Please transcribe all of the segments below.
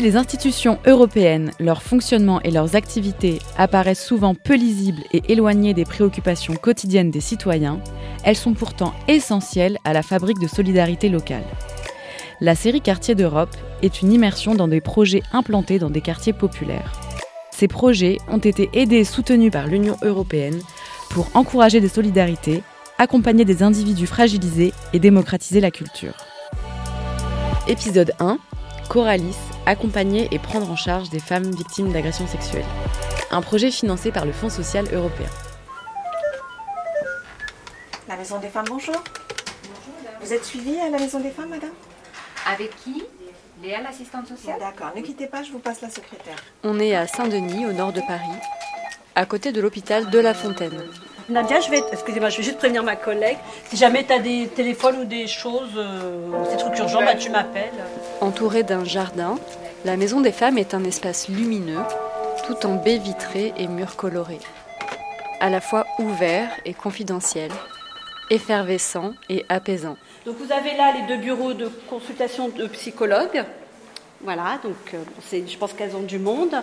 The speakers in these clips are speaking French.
si les institutions européennes, leur fonctionnement et leurs activités apparaissent souvent peu lisibles et éloignées des préoccupations quotidiennes des citoyens, elles sont pourtant essentielles à la fabrique de solidarité locale. La série Quartiers d'Europe est une immersion dans des projets implantés dans des quartiers populaires. Ces projets ont été aidés et soutenus par l'Union européenne pour encourager des solidarités, accompagner des individus fragilisés et démocratiser la culture. Épisode 1 Coralis, accompagner et prendre en charge des femmes victimes d'agressions sexuelles. Un projet financé par le Fonds social européen. La Maison des Femmes, bonjour. Vous êtes suivie à la Maison des Femmes, madame? Avec qui? Léa, l'assistante sociale? D'accord, ne quittez pas, je vous passe la secrétaire. On est à Saint-Denis, au nord de Paris, à côté de l'hôpital de La Fontaine. Nadia, je vais, excusez-moi, je vais juste prévenir ma collègue. Si jamais tu as des téléphones ou des choses, euh, des trucs urgents, bah, tu m'appelles. Entourée d'un jardin, la Maison des Femmes est un espace lumineux, tout en baies vitrées et murs colorés. À la fois ouvert et confidentiel, effervescent et apaisant. Donc vous avez là les deux bureaux de consultation de psychologues. Voilà, donc euh, je pense qu'elles ont du monde.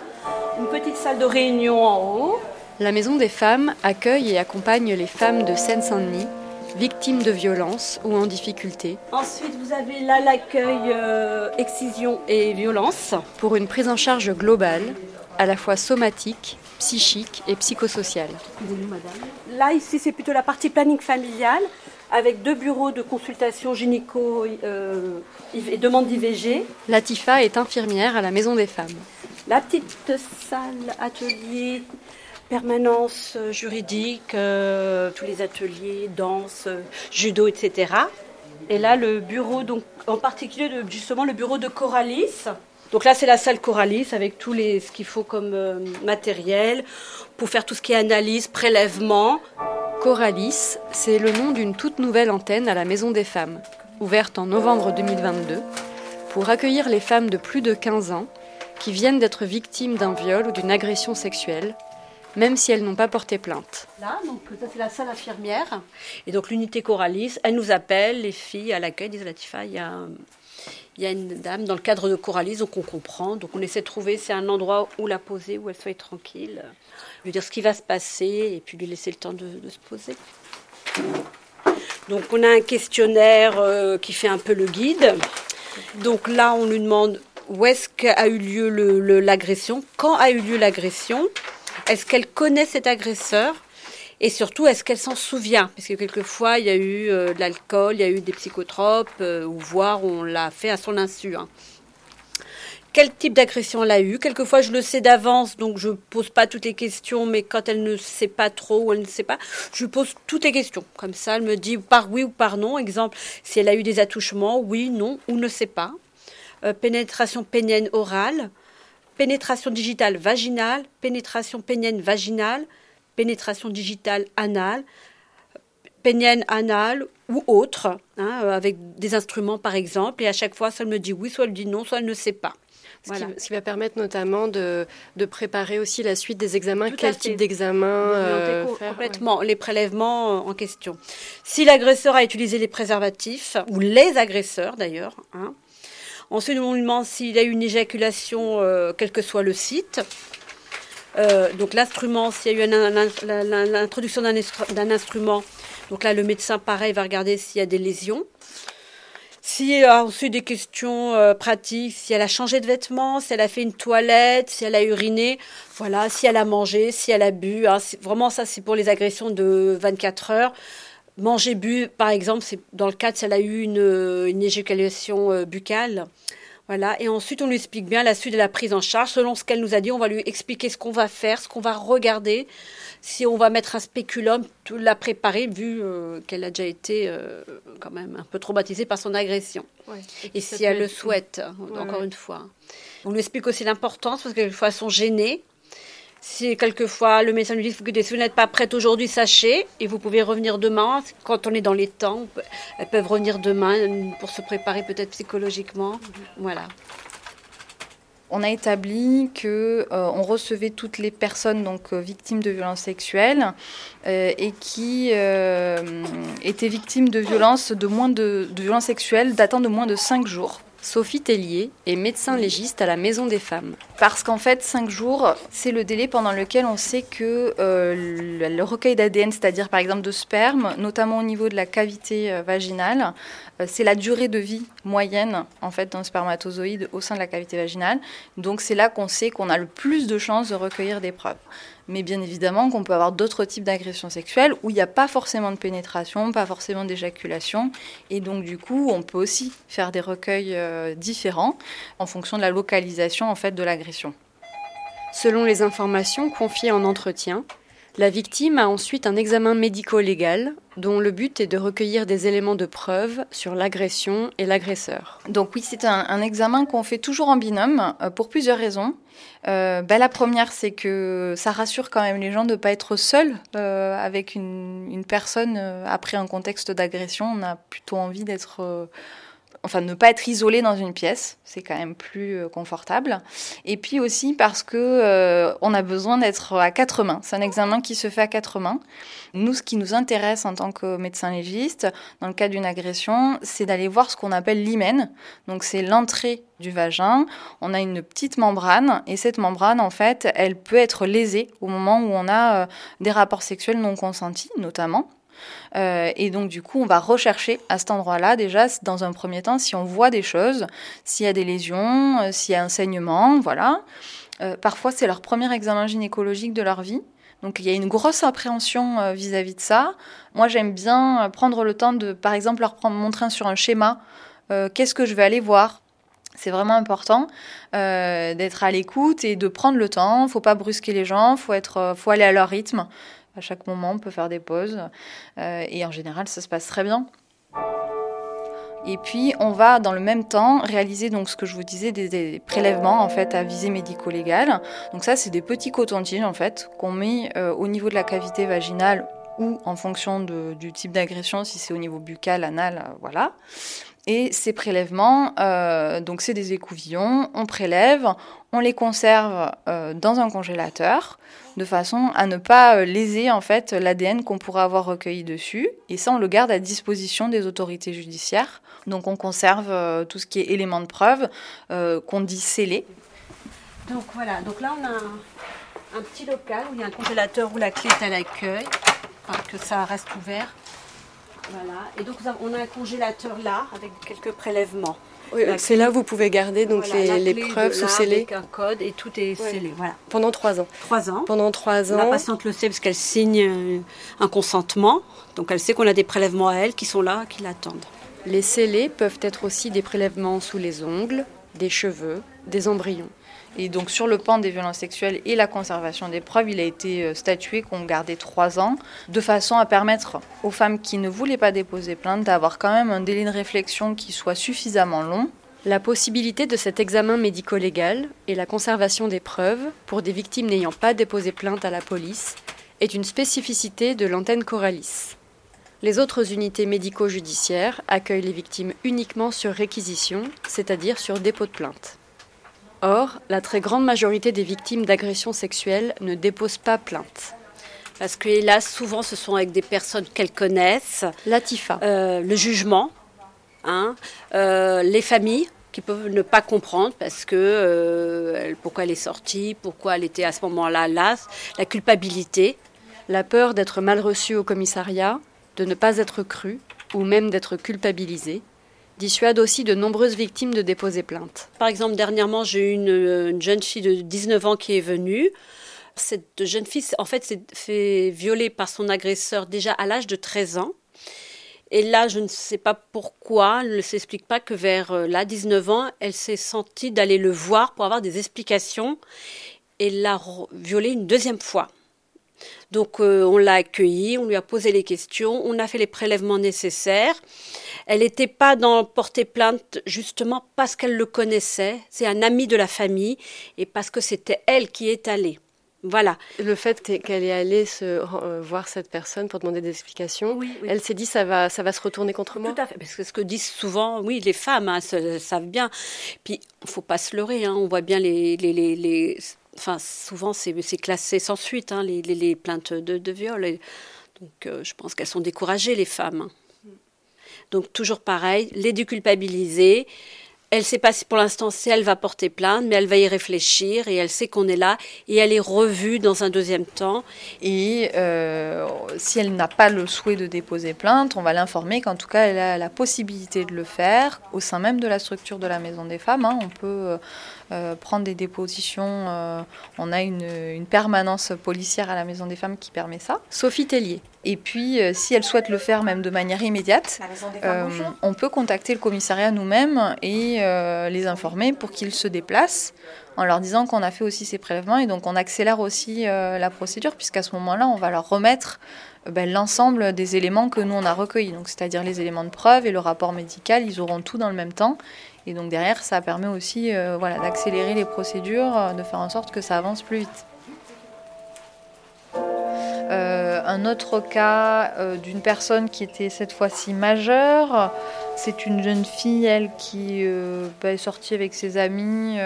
Une petite salle de réunion en haut. La Maison des Femmes accueille et accompagne les femmes de Seine-Saint-Denis, victimes de violences ou en difficulté, Ensuite, vous avez là l'accueil euh, excision et violence. pour une prise en charge globale, à la fois somatique, psychique et psychosociale. Là, ici, c'est plutôt la partie planning familial avec deux bureaux de consultation gynéco euh, et demande d'IVG. Latifa est infirmière à la Maison des Femmes. La petite salle atelier permanence euh, juridique, euh, tous les ateliers, danse, euh, judo, etc. Et là, le bureau, donc, en particulier justement le bureau de Coralis. Donc là, c'est la salle Coralis avec tout ce qu'il faut comme matériel pour faire tout ce qui est analyse, prélèvement. Coralis, c'est le nom d'une toute nouvelle antenne à la Maison des Femmes, ouverte en novembre 2022, pour accueillir les femmes de plus de 15 ans qui viennent d'être victimes d'un viol ou d'une agression sexuelle, même si elles n'ont pas porté plainte. Là, donc ça c'est la salle infirmière. Et donc l'unité Coralis, elle nous appelle, les filles à l'accueil, disent Latifa, il y a, il y a une dame dans le cadre de Coralis, donc on comprend. Donc on essaie de trouver, c'est un endroit où la poser, où elle soit tranquille, lui dire ce qui va se passer et puis lui laisser le temps de, de se poser. Donc on a un questionnaire euh, qui fait un peu le guide. Donc là, on lui demande où est-ce qu'a eu lieu l'agression, quand a eu lieu l'agression, est-ce qu'elle connaît cet agresseur et surtout, est-ce qu'elle s'en souvient? Parce que quelquefois, il y a eu euh, de l'alcool, il y a eu des psychotropes, euh, ou voire on l'a fait à son insu. hein. Quel type d'agression elle a eu? Quelquefois, je le sais d'avance, donc je pose pas toutes les questions, mais quand elle ne sait pas trop ou elle ne sait pas, je pose toutes les questions. Comme ça, elle me dit par oui ou par non. Exemple, si elle a eu des attouchements, oui, non, ou ne sait pas. Euh, pénétration pénienne orale, pénétration digitale vaginale, pénétration pénienne vaginale, pénétration digitale anale, pénienne anale ou autre, hein, euh, avec des instruments par exemple. Et à chaque fois, soit elle me dit oui, soit elle dit non, soit elle ne sait pas. Ce, Voilà. qui, ce qui va permettre notamment de, de préparer aussi la suite des examens. Tout Quel type d'examen euh, complètement les prélèvements euh, en question. Si l'agresseur a utilisé les préservatifs, ou les agresseurs d'ailleurs, hein. Ensuite on lui demande s'il a eu une éjaculation, euh, quel que soit le site. Euh, donc l'instrument, s'il y a eu l'introduction d'un instru- d'un instrument, donc là le médecin pareil va regarder s'il y a des lésions. Y a ensuite des questions euh, pratiques, si elle a changé de vêtements, si elle a fait une toilette, si elle a uriné, voilà, si elle a mangé, si elle a bu. hein, vraiment, ça, c'est pour les agressions de 24 heures. Manger, bu, par exemple, c'est dans le cas si elle a eu une, euh, une éjaculation euh, buccale. Voilà. Et ensuite, on lui explique bien la suite de la prise en charge. Selon ce qu'elle nous a dit, on va lui expliquer ce qu'on va faire, ce qu'on va regarder. Si on va mettre un spéculum, tout la préparer, vu euh, qu'elle a déjà été euh, quand même un peu traumatisée par son agression. ouais. Et si elle le souhaite, Ouais, encore ouais. une fois. On lui explique aussi l'importance, parce que quelquefois elles sont gênées. Si quelquefois le médecin lui dit écoutez, si vous n'êtes pas prête aujourd'hui, sachez, et vous pouvez revenir demain. Quand on est dans les temps, elles peuvent revenir demain pour se préparer peut-être psychologiquement. Voilà. On a établi que euh, on recevait toutes les personnes donc euh, victimes de violences sexuelles euh, et qui euh, étaient victimes de violences de de, de violences sexuelles datant de moins de 5 jours. Sophie Tellier est médecin légiste à la Maison des femmes. Parce qu'en fait, 5 jours, c'est le délai pendant lequel on sait que euh, le recueil d'ADN, c'est-à-dire par exemple de sperme, notamment au niveau de la cavité euh, vaginale, euh, c'est la durée de vie moyenne en fait d'un spermatozoïde au sein de la cavité vaginale. Donc c'est là qu'on sait qu'on a le plus de chances de recueillir des preuves. Mais bien évidemment qu'on peut avoir d'autres types d'agressions sexuelles où il n'y a pas forcément de pénétration, pas forcément d'éjaculation. Et donc du coup, on peut aussi faire des recueils euh, différents en fonction de la localisation en fait de l'agression. Selon les informations confiées en entretien, la victime a ensuite un examen médico-légal dont le but est de recueillir des éléments de preuve sur l'agression et l'agresseur. Donc oui, c'est un, examen qu'on fait toujours en binôme euh, pour plusieurs raisons. Euh, ben, la première, c'est que ça rassure quand même les gens de ne pas être seuls euh, avec une personne après un contexte d'agression. On a plutôt envie d'être enfin ne pas être isolé dans une pièce, c'est quand même plus euh, confortable. Et puis aussi parce que euh, on a besoin d'être à quatre mains. C'est un examen qui se fait à quatre mains. Nous, ce qui nous intéresse en tant que médecin légiste, dans le cas d'une agression, c'est d'aller voir ce qu'on appelle l'hymen. Donc c'est l'entrée du vagin. On a une petite membrane et cette membrane, en fait, elle peut être lésée au moment où on a euh, des rapports sexuels non consentis, notamment. Euh, et donc, du coup, on va rechercher à cet endroit-là, déjà, dans un premier temps, si on voit des choses, s'il y a des lésions, euh, s'il y a un saignement, voilà. Euh, parfois, c'est leur premier examen gynécologique de leur vie. Donc, il y a une grosse appréhension vis-à-vis de ça. Moi, j'aime bien prendre le temps de, par exemple, leur montrer sur un schéma qu'est-ce que je vais aller voir? C'est vraiment important d'être à l'écoute et de prendre le temps. Faut pas brusquer les gens, faut être, faut aller à leur rythme. À chaque moment, on peut faire des pauses. Euh, et en général, ça se passe très bien. Et puis, on va dans le même temps réaliser donc ce que je vous disais des, prélèvements en fait à visée médico-légale. Donc ça, c'est des petits cotons-tiges en fait qu'on met euh, au niveau de la cavité vaginale ou en fonction du type d'agression, si c'est au niveau buccal, anal, euh, voilà. Et ces prélèvements, donc c'est des écouvillons, on prélève, on les conserve dans un congélateur de façon à ne pas euh, léser en fait l'ADN qu'on pourrait avoir recueilli dessus. Et ça, on le garde à disposition des autorités judiciaires. Donc on conserve euh, tout ce qui est éléments de preuve euh, qu'on dit scellés. Donc voilà, donc là on a un, petit local où il y a un congélateur où la clé est à l'accueil, que ça reste ouvert. Voilà, et donc on a un congélateur là avec quelques prélèvements c'est là où vous pouvez garder donc les, preuves sous scellées. Avec un code et tout est scellé. Voilà. Pendant trois ans. Trois ans. Pendant trois ans. La patiente le sait parce qu'elle signe euh, un consentement. Donc elle sait qu'on a des prélèvements à elle qui sont là, qui l'attendent. Les scellés peuvent être aussi des prélèvements sous les ongles, des cheveux, des embryons. Et donc sur le pan des violences sexuelles et la conservation des preuves, il a été euh, statué qu'on gardait trois ans, de façon à permettre aux femmes qui ne voulaient pas déposer plainte d'avoir quand même un délai de réflexion qui soit suffisamment long. La possibilité de cet examen médico-légal et la conservation des preuves pour des victimes n'ayant pas déposé plainte à la police est une spécificité de l'antenne Coralis. Les autres unités médico-judiciaires accueillent les victimes uniquement sur réquisition, c'est-à-dire sur dépôt de plainte. Or, la très grande majorité des victimes d'agressions sexuelles ne déposent pas plainte. Parce que, hélas, souvent, ce sont avec des personnes qu'elles connaissent. Latifa. Euh, le jugement, hein, euh, les familles qui peuvent ne pas comprendre parce que euh, pourquoi elle est sortie, pourquoi elle était à ce moment-là là, la culpabilité. La peur d'être mal reçue au commissariat, de ne pas être crue ou même d'être culpabilisée dissuade aussi de nombreuses victimes de déposer plainte. Par exemple, dernièrement, j'ai eu une, jeune fille de 19 ans qui est venue. Cette jeune fille, en fait, s'est fait violer par son agresseur déjà à l'âge de 13 ans. Et là, je ne sais pas pourquoi, elle ne s'explique pas que vers euh, là, 19 ans, elle s'est sentie d'aller le voir pour avoir des explications et l'a violé une deuxième fois. Donc euh, on l'a accueillie, on lui a posé les questions, on a fait les prélèvements nécessaires. Elle n'était pas dans porter plainte justement parce qu'elle le connaissait, c'est un ami de la famille et parce que c'était elle qui est allée. Voilà. Le fait qu'elle est allée se, euh, voir cette personne pour demander des explications, elle s'est dit ça va, ça va se retourner contre moi. Tout à fait, parce que ce que disent souvent, oui, les femmes hein, savent bien. Puis, il faut pas se leurrer. Hein, on voit bien les, les, les enfin, souvent c'est classé sans suite, hein, les, plaintes de, viol. donc, euh, je pense qu'elles sont découragées, les femmes. Donc, toujours pareil, les déculpabiliser, Elle ne sait pas si pour l'instant si elle va porter plainte, mais elle va y réfléchir et elle sait qu'on est là et elle est revue dans un deuxième temps. Et euh, si elle n'a pas le souhait de déposer plainte, on va l'informer qu'en tout cas elle a la possibilité de le faire au sein même de la structure de la maison des femmes. hein. On peut euh, prendre des dépositions. euh, on a une, une permanence policière à la maison des femmes qui permet ça. Sophie Tellier. Et puis, euh, si elle souhaite le faire même de manière immédiate, femmes, on peut contacter le commissariat nous-mêmes et les informer pour qu'ils se déplacent en leur disant qu'on a fait aussi ces prélèvements et donc on accélère aussi la procédure puisqu'à ce moment-là, on va leur remettre ben, l'ensemble des éléments que nous on a recueillis, donc c'est-à-dire les éléments de preuve et le rapport médical, ils auront tout dans le même temps. Et donc derrière, ça permet aussi euh, voilà, d'accélérer les procédures, euh, de faire en sorte que ça avance plus vite. Euh, un autre cas d'une personne qui était cette fois-ci majeure, c'est une jeune fille, elle, qui bah, est sortie avec ses amis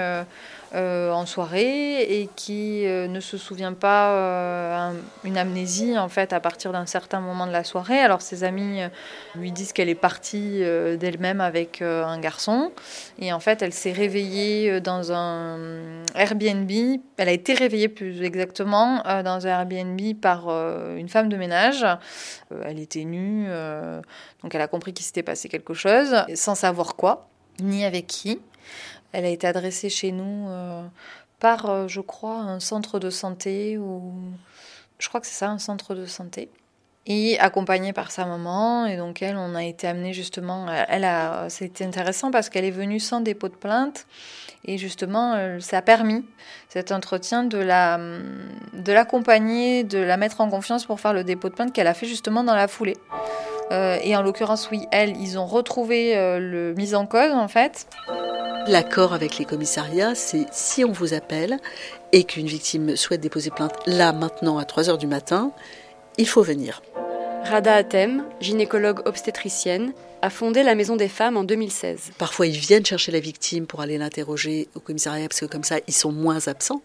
euh, en soirée et qui euh, ne se souvient pas, euh, un- une amnésie en fait à partir d'un certain moment de la soirée. Alors ses amis euh, lui disent qu'elle est partie d'elle-même avec un garçon et en fait elle s'est réveillée dans un Airbnb. Elle a été réveillée plus exactement dans un Airbnb par une femme de ménage. Elle était nue, donc elle a compris qu'il s'était passé quelque chose, sans savoir quoi, ni avec qui. Elle a été adressée chez nous euh, par, euh, je crois, un centre de santé ou je crois que c'est ça, un centre de santé. Et accompagnée par sa maman, et donc elle, on a été amené justement. Elle a, c'était intéressant parce qu'elle est venue sans dépôt de plainte, et justement, euh, ça a permis cet entretien de la, de l'accompagner, de la mettre en confiance pour faire le dépôt de plainte qu'elle a fait justement dans la foulée. Et en l'occurrence, oui, elle, ils ont retrouvé le mise en cause en fait. L'accord avec les commissariats, c'est si on vous appelle et qu'une victime souhaite déposer plainte là, maintenant, à 3 heures du matin, il faut venir. Rada Atem, gynécologue obstétricienne, a fondé la Maison des Femmes en 2016. Parfois, ils viennent chercher la victime pour aller l'interroger au commissariat, parce que comme ça, ils sont moins absents.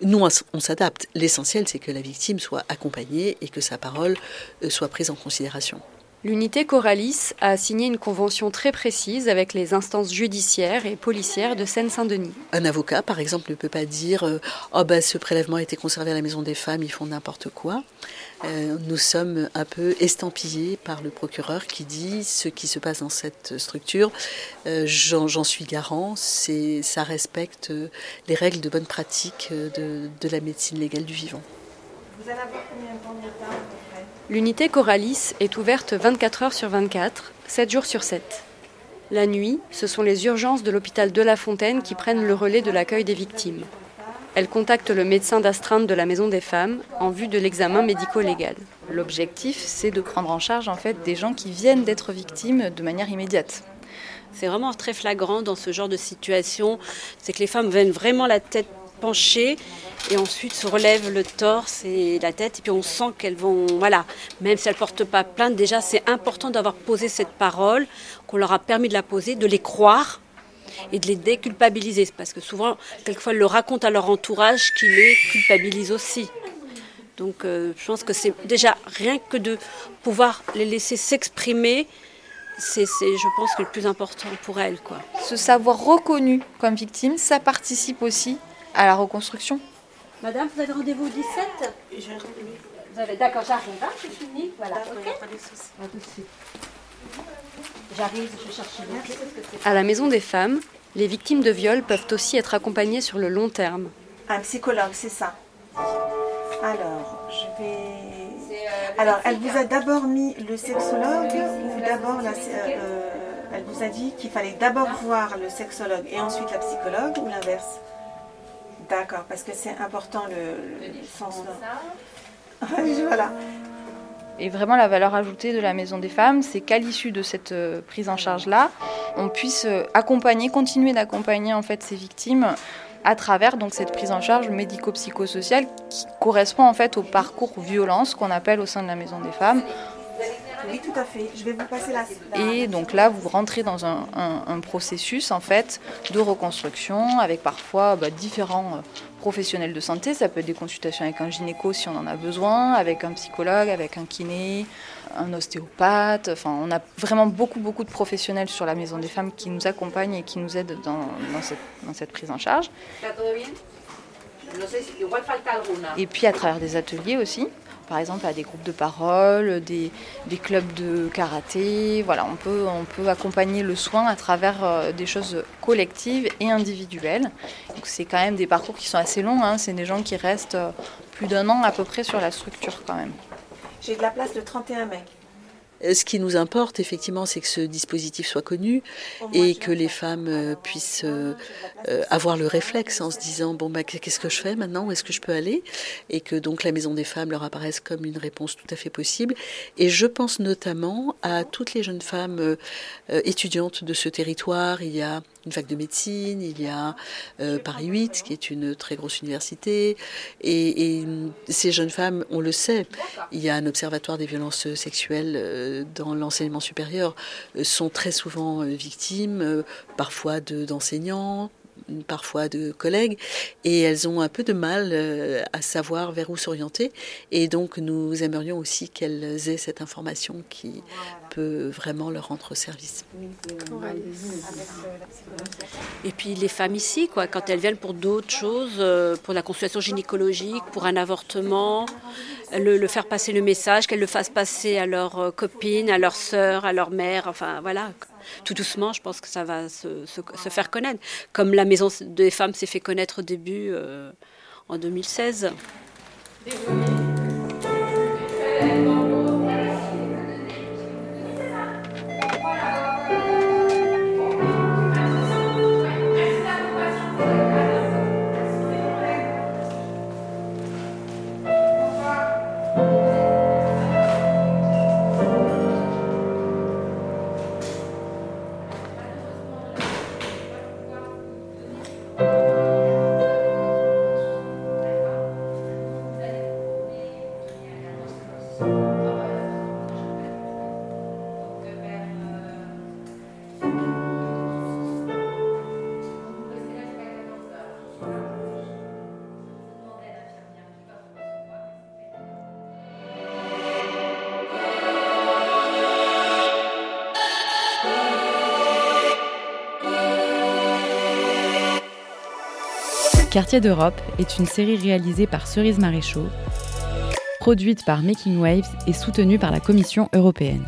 Nous, on s'adapte. L'essentiel, c'est que la victime soit accompagnée et que sa parole euh, soit prise en considération. L'unité Coralis a signé une convention très précise avec les instances judiciaires et policières de Seine-Saint-Denis. Un avocat, par exemple, ne peut pas dire euh, Oh, ben, ce prélèvement a été conservé à la maison des femmes, ils font n'importe quoi. Euh, nous sommes un peu estampillés par le procureur qui dit ce qui se passe dans cette structure, euh, j'en suis garant, c'est- ça respecte les règles de bonne pratique de, de la médecine légale du vivant. Vous allez avoir combien de temps de retard? L'unité Coralis est ouverte 24 heures sur 24, 7 jours sur 7. La nuit, ce sont les urgences de l'hôpital de La Fontaine qui prennent le relais de l'accueil des victimes. Elles contactent le médecin d'astreinte de la Maison des Femmes en vue de l'examen médico-légal. L'objectif, c'est de prendre en charge en fait des gens qui viennent d'être victimes de manière immédiate. C'est vraiment très flagrant dans ce genre de situation. C'est que les femmes viennent vraiment la tête penchée et ensuite se relèvent le torse et la tête et puis on sent qu'elles vont voilà même si elles portent pas plainte déjà c'est important d'avoir posé cette parole qu'on leur a permis de la poser de les croire et de les déculpabiliser parce que souvent quelquefois elles le racontent à leur entourage qui les culpabilise aussi donc euh, je pense que c'est déjà rien que de pouvoir les laisser s'exprimer c'est, c'est, je pense, que le plus important pour elles. Quoi. Se savoir reconnu comme victime, ça participe aussi à la reconstruction. Madame, vous avez rendez-vous au 17 Vous avez... D'accord, j'arrive, hein, c'est fini. Voilà, ok À tout de suite. J'arrive, je cherche À la Maison des Femmes, les victimes de viol peuvent aussi être accompagnées sur le long terme. Un psychologue, c'est ça. Alors, je vais. Alors, elle vous a d'abord mis le sexologue ou d'abord la. euh, elle vous a dit qu'il fallait d'abord voir le sexologue et ensuite la psychologue ou l'inverse? D'accord, parce que c'est important le, le sens. voilà. Et vraiment, la valeur ajoutée de la Maison des Femmes, c'est qu'à l'issue de cette euh, prise en charge-là, on puisse euh, accompagner, continuer d'accompagner en fait ces victimes à travers donc cette prise en charge médico-psychosociale qui correspond en fait au parcours violence qu'on appelle au sein de la Maison des Femmes. Oui, tout à fait. Je vais vous passer la. Et donc là, vous rentrez dans un, un- un processus en fait de reconstruction avec parfois bah, différents euh, professionnels de santé, ça peut être des consultations avec un gynéco si on en a besoin, avec un psychologue, avec un kiné, un ostéopathe. Enfin, on a vraiment beaucoup, beaucoup de professionnels sur la Maison des Femmes qui nous accompagnent et qui nous aident dans, cette, dans cette prise en charge. Et puis à travers des ateliers aussi par exemple à des groupes de parole, des, clubs de karaté. Voilà, on peut, on peut accompagner le soin à travers euh, des choses collectives et individuelles. c'est quand même des parcours qui sont assez longs, hein. c'est des gens qui restent euh, plus d'un an à peu près sur la structure quand même. J'ai de la place de 31 mecs. Euh, ce qui nous importe, effectivement, c'est que ce dispositif soit connu et que les femmes euh, puissent euh, avoir le réflexe en se disant bon bah qu'est-ce que je fais maintenant, où est-ce que je peux aller, et que donc la maison des femmes leur apparaisse comme une réponse tout à fait possible. Et je pense notamment à toutes les jeunes femmes étudiantes de ce territoire. Il y a une fac de médecine, il y a Paris 8, qui est une très grosse université, et, et, ces jeunes femmes, on le sait, il y a un observatoire des violences sexuelles dans l'enseignement supérieur euh, sont très souvent euh, victimes, euh, parfois d'enseignants, parfois de collègues, et elles ont un peu de mal à savoir vers où s'orienter. Et donc nous aimerions aussi qu'elles aient cette information qui peut vraiment leur rendre service. Et puis les femmes ici, quoi, quand elles viennent pour d'autres choses, pour la consultation gynécologique, pour un avortement, le, faire passer le message, qu'elles le fassent passer à leurs copines, à leurs sœurs, à leur mère, enfin voilà. Tout doucement, je pense que ça va se, faire connaître. Comme la Maison des femmes s'est fait connaître au début euh, en 2016. Quartier d'Europe est une série réalisée par Cerise Maréchaux, produite par Making Waves et soutenue par la Commission européenne.